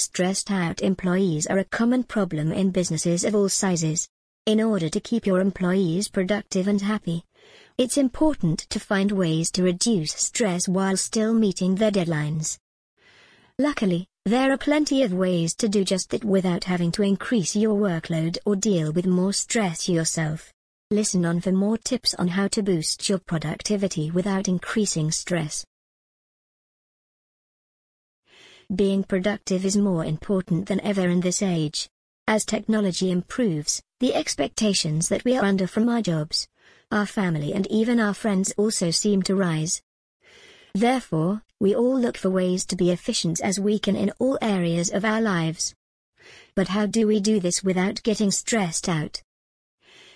Stressed out employees are a common problem in businesses of all sizes. In order to keep your employees productive and happy, it's important to find ways to reduce stress while still meeting their deadlines. Luckily, there are plenty of ways to do just that without having to increase your workload or deal with more stress yourself. Listen on for more tips on how to boost your productivity without increasing stress. Being productive is more important than ever in this age. As technology improves, the expectations that we are under from our jobs, our family and even our friends also seem to rise. Therefore, we all look for ways to be efficient as we can in all areas of our lives. But how do we do this without getting stressed out?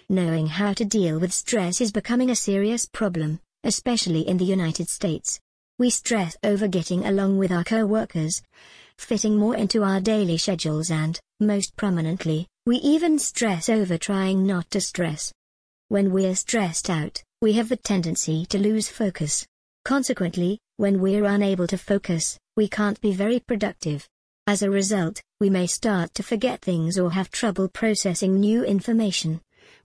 Knowing how to deal with stress is becoming a serious problem, especially in the United States. We stress over getting along with our co-workers, fitting more into our daily schedules and, most prominently, we even stress over trying not to stress. When we're stressed out, we have the tendency to lose focus. Consequently, when we're unable to focus, we can't be very productive. As a result, we may start to forget things or have trouble processing new information,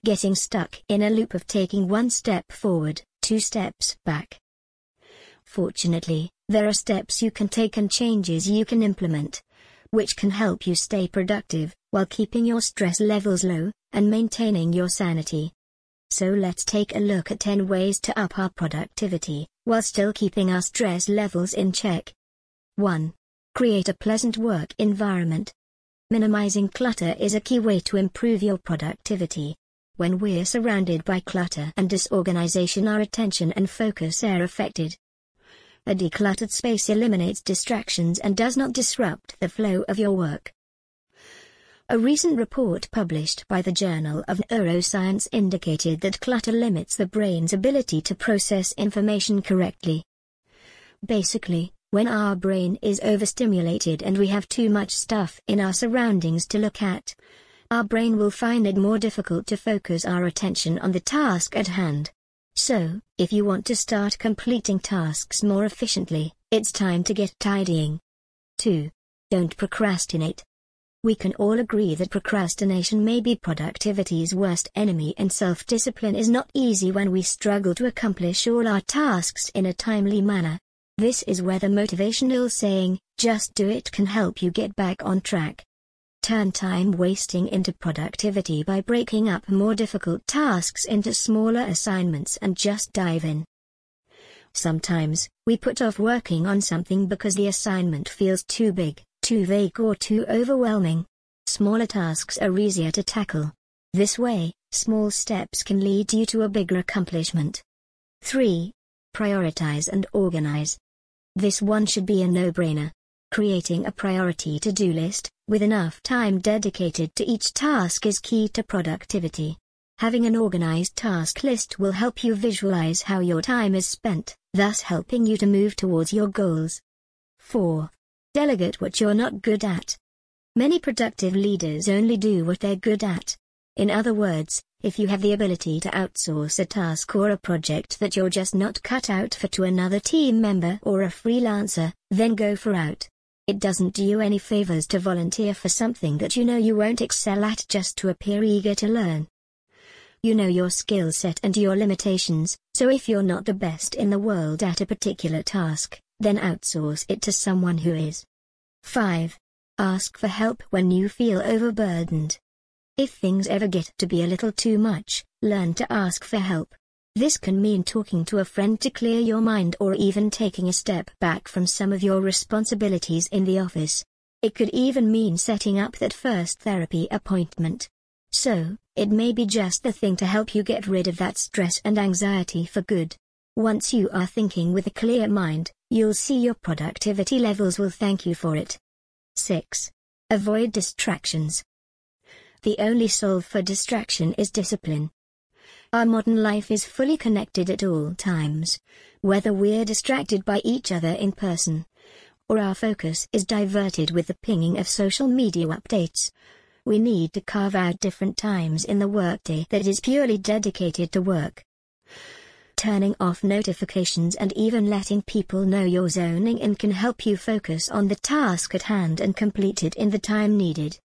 getting stuck in a loop of taking one step forward, two steps back. Fortunately, there are steps you can take and changes you can implement, which can help you stay productive, while keeping your stress levels low, and maintaining your sanity. So let's take a look at 10 ways to up our productivity, while still keeping our stress levels in check. 1. Create a pleasant work environment. Minimizing clutter is a key way to improve your productivity. When we're surrounded by clutter and disorganization our attention and focus are affected. A decluttered space eliminates distractions and does not disrupt the flow of your work. A recent report published by the Journal of Neuroscience indicated that clutter limits the brain's ability to process information correctly. Basically, when our brain is overstimulated and we have too much stuff in our surroundings to look at, our brain will find it more difficult to focus our attention on the task at hand. So, if you want to start completing tasks more efficiently, it's time to get tidying. 2. Don't procrastinate. We can all agree that procrastination may be productivity's worst enemy and self-discipline is not easy when we struggle to accomplish all our tasks in a timely manner. This is where the motivational saying, just do it can help you get back on track. Turn time wasting into productivity by breaking up more difficult tasks into smaller assignments and just dive in. Sometimes, we put off working on something because the assignment feels too big too vague or too overwhelming. Smaller tasks are easier to tackle. This way, small steps can lead you to a bigger accomplishment. 3. Prioritize and organize. This one should be a no-brainer. Creating a priority to-do list, with enough time dedicated to each task is key to productivity. Having an organized task list will help you visualize how your time is spent, thus helping you to move towards your goals. 4. Delegate what you're not good at. Many productive leaders only do what they're good at. In other words, if you have the ability to outsource a task or a project that you're just not cut out for to another team member or a freelancer, then go for out. It doesn't do you any favors to volunteer for something that you know you won't excel at just to appear eager to learn. You know your skill set and your limitations, so if you're not the best in the world at a particular task, then outsource it to someone who is. 5. Ask for help when you feel overburdened. If things ever get to be a little too much, learn to ask for help. This can mean talking to a friend to clear your mind or even taking a step back from some of your responsibilities in the office. It could even mean setting up that first therapy appointment. So, it may be just the thing to help you get rid of that stress and anxiety for good. Once you are thinking with a clear mind, you'll see your productivity levels will thank you for it. 6. Avoid distractions. The only solve for distraction is discipline. Our modern life is fully connected at all times, whether we're distracted by each other in person, or our focus is diverted with the pinging of social media updates. We need to carve out different times in the workday that is purely dedicated to work. Turning off notifications and even letting people know you're zoning in can help you focus on the task at hand and complete it in the time needed.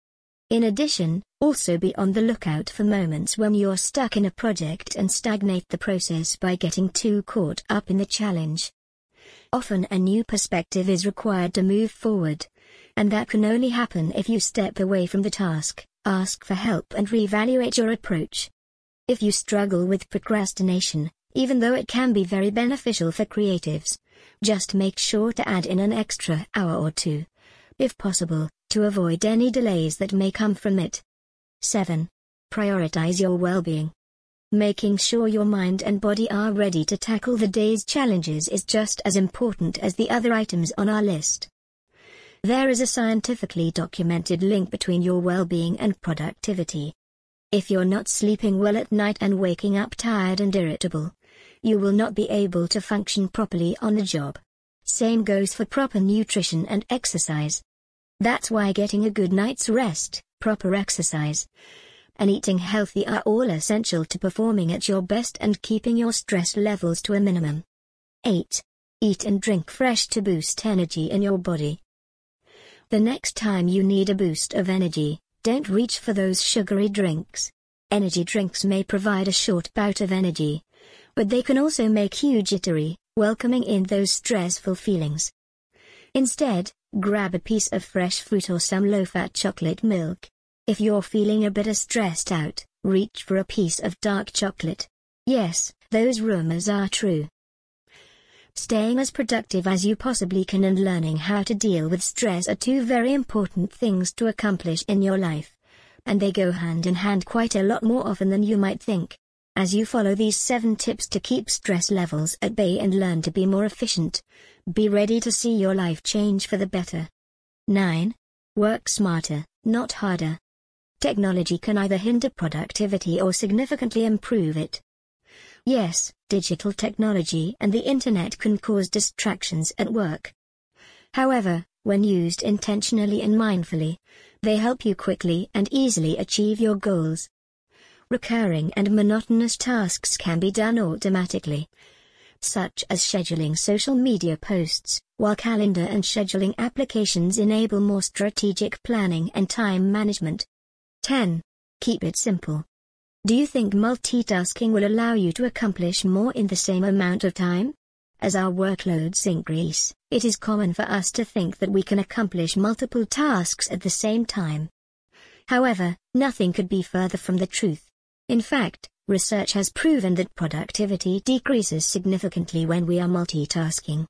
In addition, also be on the lookout for moments when you're stuck in a project and stagnate the process by getting too caught up in the challenge. Often a new perspective is required to move forward. And that can only happen if you step away from the task, ask for help and reevaluate your approach. If you struggle with procrastination, even though it can be very beneficial for creatives. Just make sure to add in an extra hour or two, if possible, to avoid any delays that may come from it. 7. Prioritize your well-being. Making sure your mind and body are ready to tackle the day's challenges is just as important as the other items on our list. There is a scientifically documented link between your well-being and productivity. If you're not sleeping well at night and waking up tired and irritable, you will not be able to function properly on the job. Same goes for proper nutrition and exercise. That's why getting a good night's rest, proper exercise, and eating healthy are all essential to performing at your best and keeping your stress levels to a minimum. 8. Eat and drink fresh to boost energy in your body. The next time you need a boost of energy, don't reach for those sugary drinks. Energy drinks may provide a short bout of energy, but they can also make you jittery, welcoming in those stressful feelings. Instead, grab a piece of fresh fruit or some low-fat chocolate milk. If you're feeling a bit stressed out, reach for a piece of dark chocolate. Yes, those rumors are true. Staying as productive as you possibly can and learning how to deal with stress are two very important things to accomplish in your life. And they go hand in hand quite a lot more often than you might think. As you follow these 7 tips to keep stress levels at bay and learn to be more efficient, be ready to see your life change for the better. 9. Work smarter, not harder. Technology can either hinder productivity or significantly improve it. Yes, digital technology and the internet can cause distractions at work. However, when used intentionally and mindfully, they help you quickly and easily achieve your goals recurring and monotonous tasks can be done automatically, such as scheduling social media posts, while calendar and scheduling applications enable more strategic planning and time management. 10. Keep it simple. Do you think multitasking will allow you to accomplish more in the same amount of time? As our workloads increase, it is common for us to think that we can accomplish multiple tasks at the same time. However, nothing could be further from the truth. In fact, research has proven that productivity decreases significantly when we are multitasking.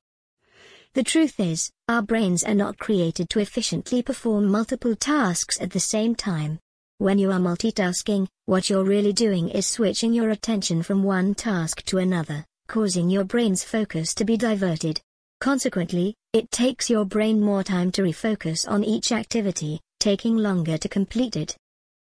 The truth is, our brains are not created to efficiently perform multiple tasks at the same time. When you are multitasking, what you're really doing is switching your attention from one task to another, causing your brain's focus to be diverted. Consequently, it takes your brain more time to refocus on each activity, taking longer to complete it.